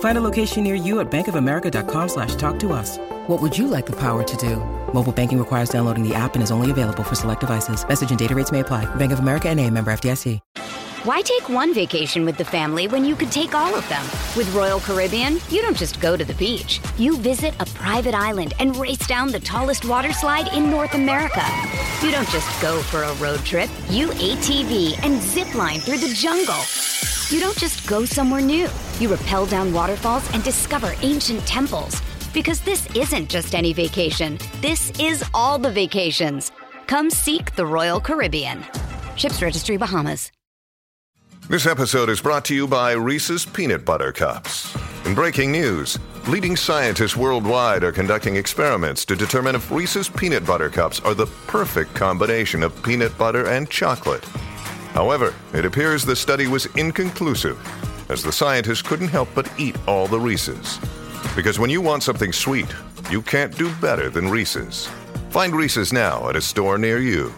Find a location near you at bankofamerica.com slash talk to us. What would you like the power to do? Mobile banking requires downloading the app and is only available for select devices. Message and data rates may apply. Bank of America and a member FDIC. Why take one vacation with the family when you could take all of them? With Royal Caribbean, you don't just go to the beach. You visit a private island and race down the tallest water slide in North America. You don't just go for a road trip. You ATV and zip line through the jungle. You don't just go somewhere new. You rappel down waterfalls and discover ancient temples. Because this isn't just any vacation, this is all the vacations. Come seek the Royal Caribbean. Ships Registry Bahamas. This episode is brought to you by Reese's Peanut Butter Cups. In breaking news, leading scientists worldwide are conducting experiments to determine if Reese's Peanut Butter Cups are the perfect combination of peanut butter and chocolate. However, it appears the study was inconclusive, as the scientists couldn't help but eat all the Reese's. Because when you want something sweet, you can't do better than Reese's. Find Reese's now at a store near you.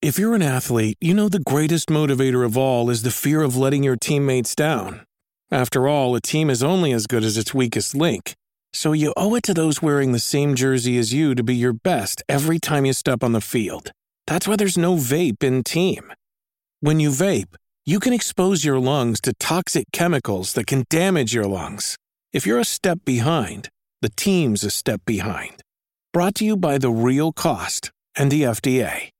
If you're an athlete, you know the greatest motivator of all is the fear of letting your teammates down. After all, a team is only as good as its weakest link. So you owe it to those wearing the same jersey as you to be your best every time you step on the field. That's why there's no vape in team. When you vape, you can expose your lungs to toxic chemicals that can damage your lungs. If you're a step behind, the team's a step behind. Brought to you by The Real Cost and the FDA.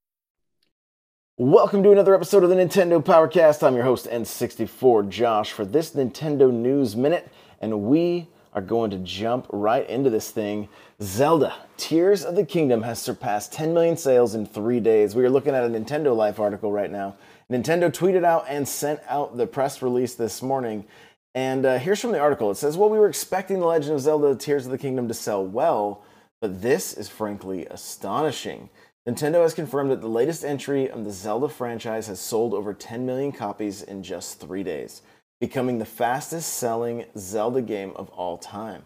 Welcome to another episode of the Nintendo Powercast. I'm your host, N64 Josh, for this Nintendo News Minute, and we are going to jump right into this thing. Zelda Tears of the Kingdom has surpassed 10 million sales in three days. We are looking at a Nintendo Life article right now. Nintendo tweeted out and sent out the press release this morning. And uh, here's from the article it says, Well, we were expecting The Legend of Zelda Tears of the Kingdom to sell well, but this is frankly astonishing. Nintendo has confirmed that the latest entry of the Zelda franchise has sold over 10 million copies in just three days, becoming the fastest selling Zelda game of all time.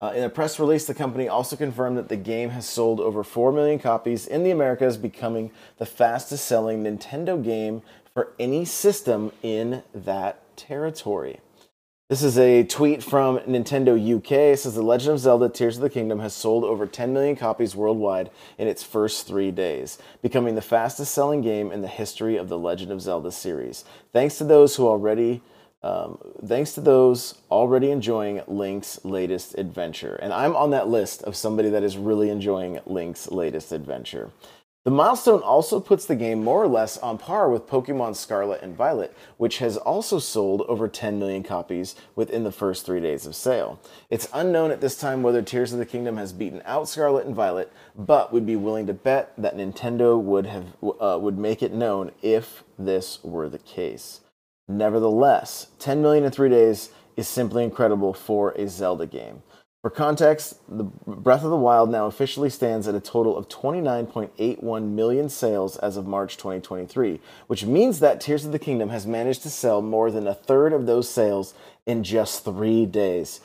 Uh, in a press release, the company also confirmed that the game has sold over 4 million copies in the Americas, becoming the fastest selling Nintendo game for any system in that territory. This is a tweet from Nintendo UK. It says The Legend of Zelda Tears of the Kingdom has sold over 10 million copies worldwide in its first three days, becoming the fastest selling game in the history of the Legend of Zelda series. Thanks to those who already um, thanks to those already enjoying Link's latest adventure. And I'm on that list of somebody that is really enjoying Link's latest adventure. The milestone also puts the game more or less on par with Pokemon Scarlet and Violet, which has also sold over 10 million copies within the first three days of sale. It's unknown at this time whether Tears of the Kingdom has beaten out Scarlet and Violet, but we'd be willing to bet that Nintendo would have uh, would make it known if this were the case. Nevertheless, 10 million in three days is simply incredible for a Zelda game. For context, the Breath of the Wild now officially stands at a total of 29.81 million sales as of March 2023, which means that Tears of the Kingdom has managed to sell more than a third of those sales in just three days.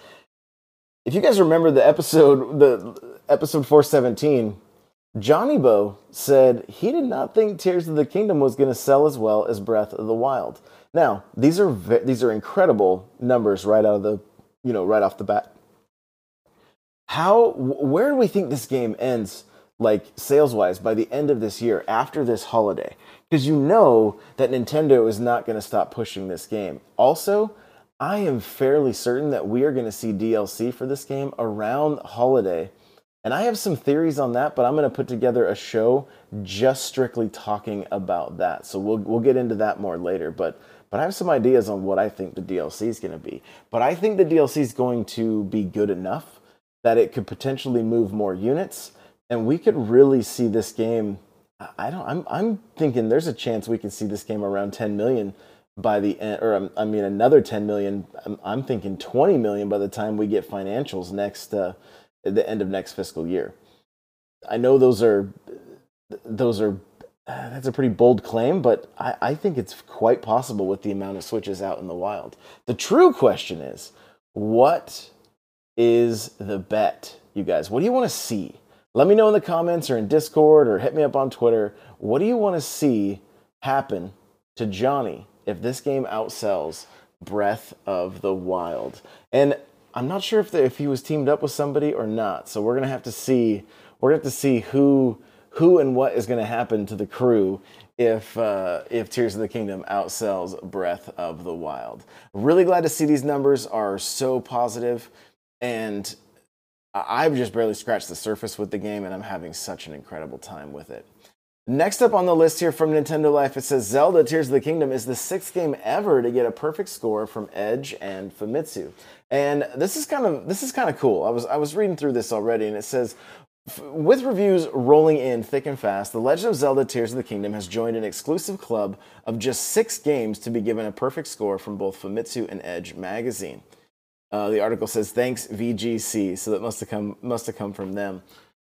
If you guys remember the episode, the episode 417, Johniibo said he did not think Tears of the Kingdom was going to sell as well as Breath of the Wild. Now, these are these are incredible numbers right out of the, you know, right off the bat. How where do we think this game ends like sales wise by the end of this year after this holiday? Because you know that nintendo is not going to stop pushing this game. Also i am fairly certain that we are going to see dlc for this game around holiday And I have some theories on that, but I'm going to put together a show just strictly talking about that. So we'll we'll get into that more later, but but I have some ideas on what I think the DLC is going to be. But I think the DLC is going to be good enough that it could potentially move more units and we could really see this game I don't I'm I'm thinking there's a chance we could see this game around 10 million by the end, or um, I mean another 10 million. I'm, I'm thinking 20 million by the time we get financials next uh, at the end of next fiscal year. I know those are those are Uh, that's a pretty bold claim, but I, I think it's quite possible with the amount of switches out in the wild. The true question is, what is the bet, you guys? What do you want to see? Let me know in the comments or in Discord or hit me up on Twitter. What do you want to see happen to Johnny if this game outsells Breath of the Wild. And I'm not sure if the, if he was teamed up with somebody or not. So we're gonna have to see. We're gonna have to see who who and what is gonna happen to the crew if uh, if Tears of the Kingdom outsells Breath of the Wild. Really glad to see these numbers are so positive, and I've just barely scratched the surface with the game, and I'm having such an incredible time with it. Next up on the list here from Nintendo Life, it says Zelda Tears of the Kingdom is the sixth game ever to get a perfect score from Edge and Famitsu. And this is kind of this is kind of cool. I was I was reading through this already, and it says with reviews rolling in thick and fast, The Legend of Zelda Tears of the Kingdom has joined an exclusive club of just six games to be given a perfect score from both Famitsu and Edge magazine. Uh, the article says, "Thanks VGC," so that must have come must have come from them.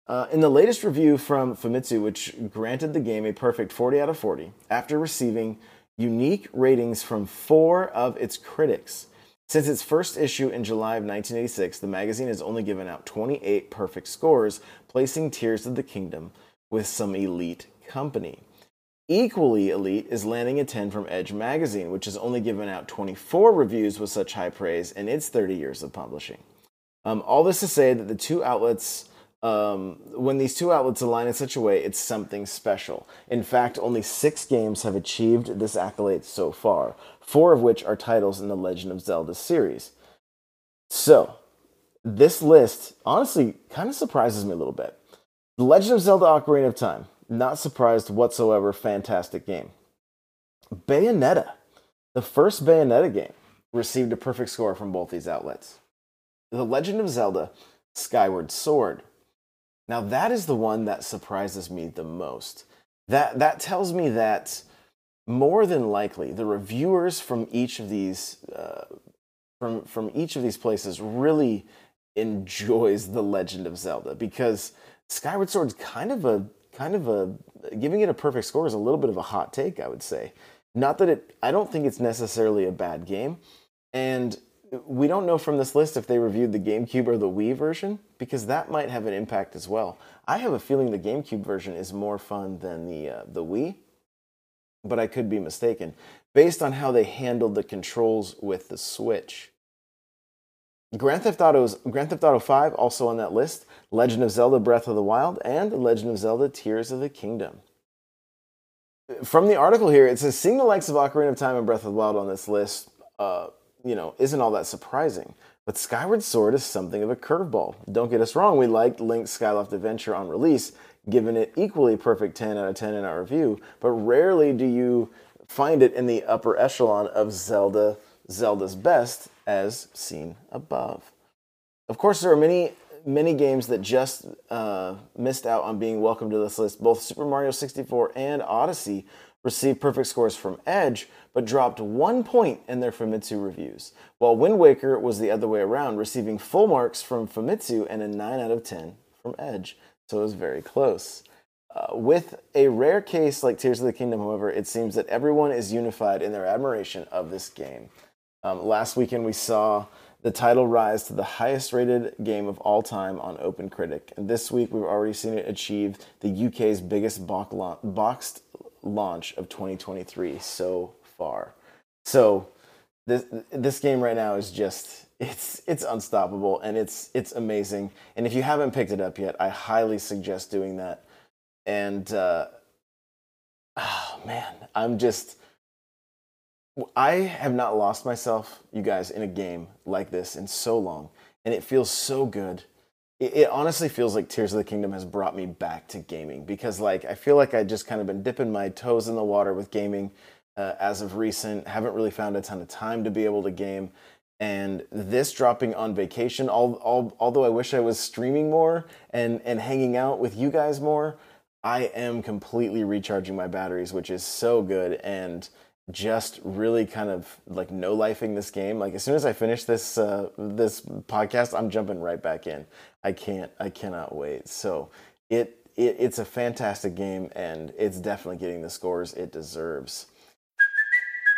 Uh, in the latest review from Famitsu, which granted the game a perfect 40 out of 40, after receiving unique ratings from four of its critics. Since its first issue in July of 1986, the magazine has only given out 28 perfect scores, placing Tears of the Kingdom with some elite company. Equally elite is landing a 10 from Edge magazine, which has only given out 24 reviews with such high praise in its 30 years of publishing. Um, all this to say that the two outlets um, when these two outlets align in such a way, it's something special. In fact, only six games have achieved this accolade so far, four of which are titles in the Legend of Zelda series. So, this list honestly kind of surprises me a little bit. The Legend of Zelda Ocarina of Time, not surprised whatsoever, fantastic game. Bayonetta, the first Bayonetta game, received a perfect score from both these outlets. The Legend of Zelda Skyward Sword now that is the one that surprises me the most. That that tells me that more than likely the reviewers from each of these uh, from from each of these places really enjoys the Legend of Zelda because Skyward Sword's kind of a kind of a giving it a perfect score is a little bit of a hot take, I would say. Not that it I don't think it's necessarily a bad game. And we don't know from this list if they reviewed the GameCube or the Wii version because that might have an impact as well. I have a feeling the GameCube version is more fun than the uh, the Wii, but I could be mistaken based on how they handled the controls with the Switch. Grand Theft Auto's Grand Theft Auto 5 also on that list, Legend of Zelda Breath of the Wild and Legend of Zelda Tears of the Kingdom. From the article here, it says seeing the likes of Ocarina of Time and Breath of the Wild on this list uh, you know, isn't all that surprising. But Skyward Sword is something of a curveball. Don't get us wrong, we liked Link's Skyloft Adventure on release, giving it equally perfect 10 out of 10 in our review, but rarely do you find it in the upper echelon of Zelda, Zelda's best, as seen above. Of course, there are many, many games that just uh, missed out on being welcome to this list. Both Super Mario 64 and Odyssey received perfect scores from Edge, but dropped one point in their Famitsu reviews, while Wind Waker was the other way around, receiving full marks from Famitsu and a 9 out of 10 from Edge. So it was very close. Uh, with a rare case like Tears of the Kingdom, however, it seems that everyone is unified in their admiration of this game. Um, last weekend, we saw the title rise to the highest rated game of all time on OpenCritic. And this week, we've already seen it achieve the UK's biggest boxed launch of 2023 so far. So this this game right now is just it's it's unstoppable and it's it's amazing. And if you haven't picked it up yet, I highly suggest doing that. And uh, oh man, I'm just I have not lost myself, you guys, in a game like this in so long, and it feels so good it, it honestly feels like Tears of the Kingdom has brought me back to gaming because like I feel like I just kind of been dipping my toes in the water with gaming uh, as of recent. Haven't really found a ton of time to be able to game. And this dropping on vacation, all, all, although I wish I was streaming more and, and hanging out with you guys more, I am completely recharging my batteries, which is so good. And just really kind of like no lifing this game. Like as soon as I finish this uh, this podcast, I'm jumping right back in. I can't. I cannot wait. So it, it it's a fantastic game, and it's definitely getting the scores it deserves.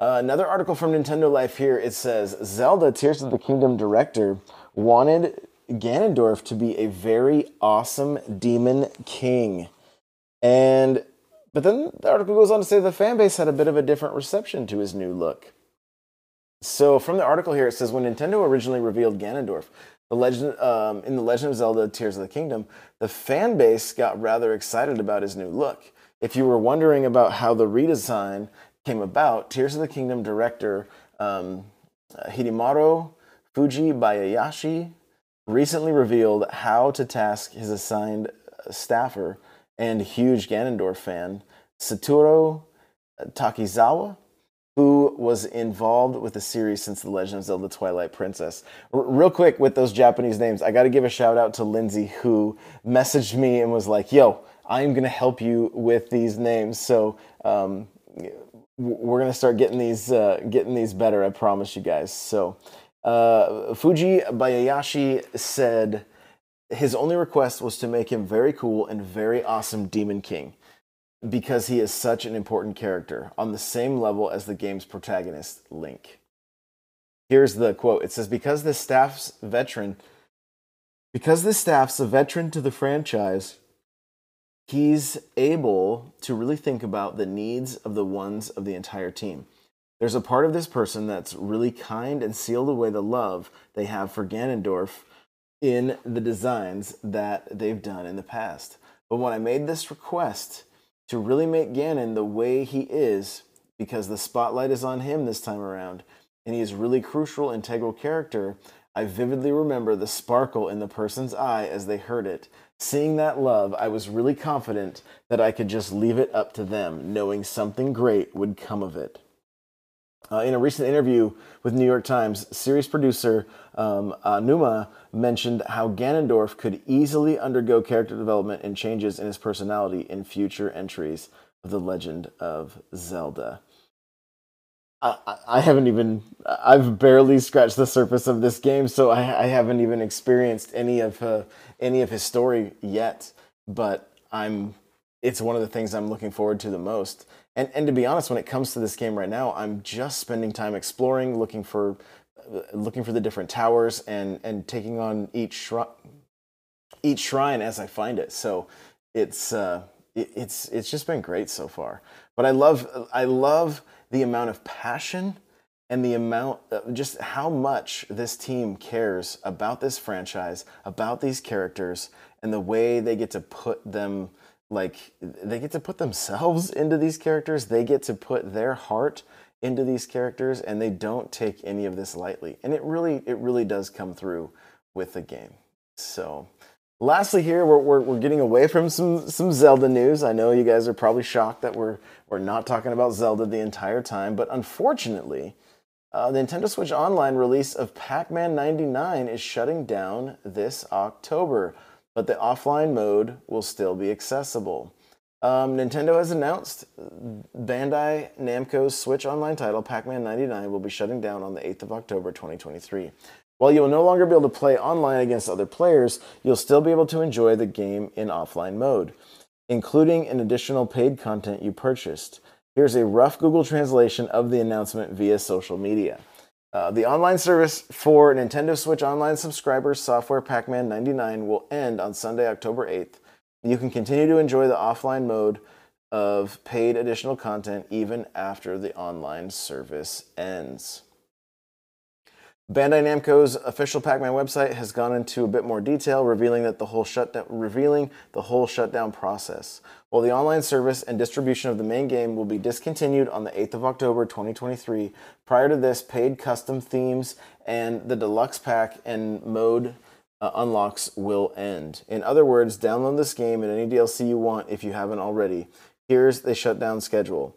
Uh, another article from Nintendo Life here. It says Zelda Tears of the Kingdom director wanted Ganondorf to be a very awesome demon king. And but then the article goes on to say the fan base had a bit of a different reception to his new look. So from the article here, it says when Nintendo originally revealed Ganondorf, the legend um, in the Legend of Zelda: Tears of the Kingdom, the fan base got rather excited about his new look. If you were wondering about how the redesign came about, Tears of the Kingdom director um, Hidemaru Fuji Bayayashi recently revealed how to task his assigned staffer and huge Ganondorf fan, Satoru Takizawa, who was involved with the series since The Legend of Zelda Twilight Princess. R- real quick with those Japanese names, I got to give a shout out to Lindsay, who messaged me and was like, yo, I'm going to help you with these names. So, um, we're gonna start getting these uh, getting these better. I promise you guys. So, uh, Fuji Bayayashi said his only request was to make him very cool and very awesome Demon King because he is such an important character on the same level as the game's protagonist Link. Here's the quote. It says because this staff's veteran because this staff's a veteran to the franchise he's able to really think about the needs of the ones of the entire team. There's a part of this person that's really kind and sealed away the love they have for Ganondorf in the designs that they've done in the past. But when I made this request to really make Ganon the way he is, because the spotlight is on him this time around, and he is really crucial, integral character, I vividly remember the sparkle in the person's eye as they heard it, Seeing that love, I was really confident that I could just leave it up to them, knowing something great would come of it. Uh, in a recent interview with New York Times, series producer um, Aonuma mentioned how Ganondorf could easily undergo character development and changes in his personality in future entries of The Legend of Zelda. I, I haven't even I've barely scratched the surface of this game, so I, I haven't even experienced any of any of his story yet. But I'm it's one of the things I'm looking forward to the most. And and to be honest, when it comes to this game right now, I'm just spending time exploring, looking for uh, looking for the different towers and and taking on each shrine each shrine as I find it. So it's uh, it, it's it's just been great so far. But I love I love the amount of passion and the amount, uh, just how much this team cares about this franchise, about these characters, and the way they get to put them, like, they get to put themselves into these characters. They get to put their heart into these characters, and they don't take any of this lightly. And it really, it really does come through with the game. So, lastly here we're, we're, we're, getting away from some, some zelda news i know you guys are probably shocked that we're, we're not talking about zelda the entire time but unfortunately uh, the Nintendo Switch Online release of Pac Man 99 is shutting down this October, but the offline mode will still be accessible. Um, Nintendo has announced Bandai Namco's Switch Online title, Pac Man 99, will be shutting down on the 8th of October 2023. While you will no longer be able to play online against other players, you'll still be able to enjoy the game in offline mode, including an additional paid content you purchased. Here's a rough Google translation of the announcement via social media. Uh, the online service for Nintendo Switch Online subscribers, Software Pac Man 99, will end on Sunday, October 8th. You can continue to enjoy the offline mode of paid additional content even after the online service ends. Bandai Namco's official Pac-Man website has gone into a bit more detail, revealing that the whole shutdown, revealing the whole shutdown process. While the online service and distribution of the main game will be discontinued on the 8th of October 2023, prior to this, paid custom themes and the deluxe pack and mode uh, unlocks will end. In other words, download this game and any DLC you want if you haven't already. Here's the shutdown schedule.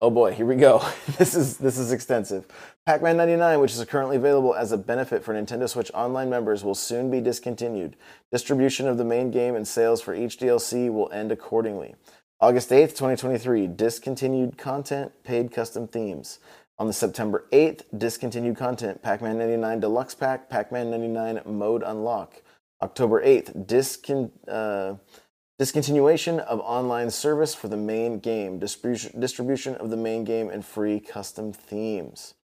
Oh boy, here we go. this is this is extensive. Pac-Man 99, which is currently available as a benefit for Nintendo Switch Online members, will soon be discontinued. Distribution of the main game and sales for each DLC will end accordingly. August 8th, 2023, discontinued content, paid custom themes. On the September 8th, discontinued content, Pac-Man 99 Deluxe Pack, Pac-Man 99 Mode Unlock. October 8th, discon- uh, Discontinuation of online service for the main game, distribution, of the main game, and free custom themes.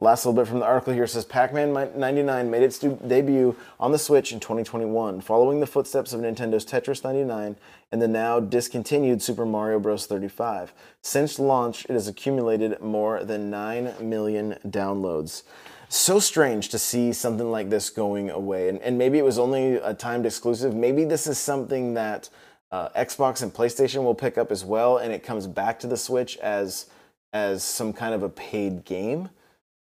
Last little bit from the article here says Pac Man 99 made its debut on the Switch in 2021, following the footsteps of Nintendo's Tetris 99 and the now discontinued Super Mario Bros. 35. Since launch, it has accumulated more than 9 million downloads so strange to see something like this going away. And, and maybe it was only a timed exclusive. Maybe this is something that uh, Xbox and PlayStation will pick up as well, and it comes back to the Switch as as some kind of a paid game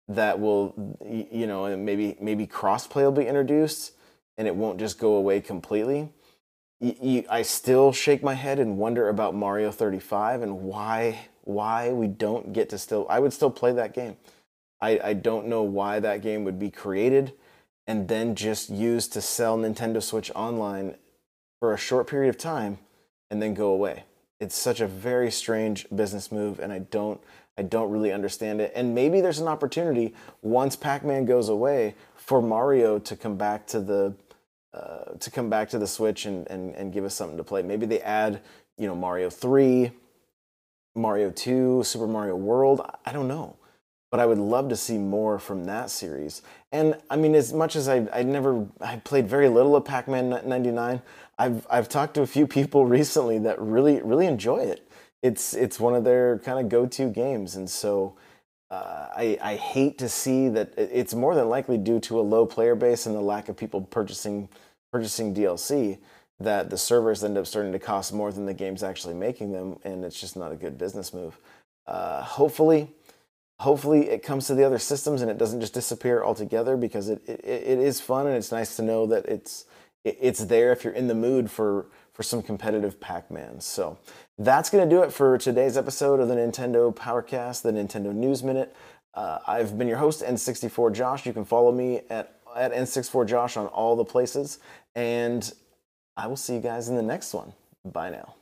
that will, you know, and maybe maybe crossplay will be introduced, and it won't just go away completely. I still shake my head and wonder about Mario 35 and why why we don't get to still. I would still play that game. I, I don't know why that game would be created and then just used to sell Nintendo Switch Online for a short period of time and then go away. It's such a very strange business move and I don't I don't really understand it. And maybe there's an opportunity once Pac-Man goes away for Mario to come back to the uh, to come back to the Switch and, and and give us something to play. Maybe they add, you know, Mario 3, Mario 2, Super Mario World. I don't know but I would love to see more from that series. And I mean, as much as I I never I played very little of Pac-Man '99, I've I've talked to a few people recently that really really enjoy it. It's it's one of their kind of go-to games, and so. Uh, I, I hate to see that it's more than likely due to a low player base and the lack of people purchasing purchasing DLC that the servers end up starting to cost more than the game's actually making them, and it's just not a good business move. Uh, hopefully, hopefully it comes to the other systems and it doesn't just disappear altogether because it, it, it is fun and it's nice to know that it's it's there if you're in the mood for for some competitive Pac-Man. So that's going to do it for today's episode of the Nintendo Powercast, the Nintendo News Minute. Uh, I've been your host, N64 Josh. You can follow me at, at N64 Josh on all the places. And I will see you guys in the next one. Bye now.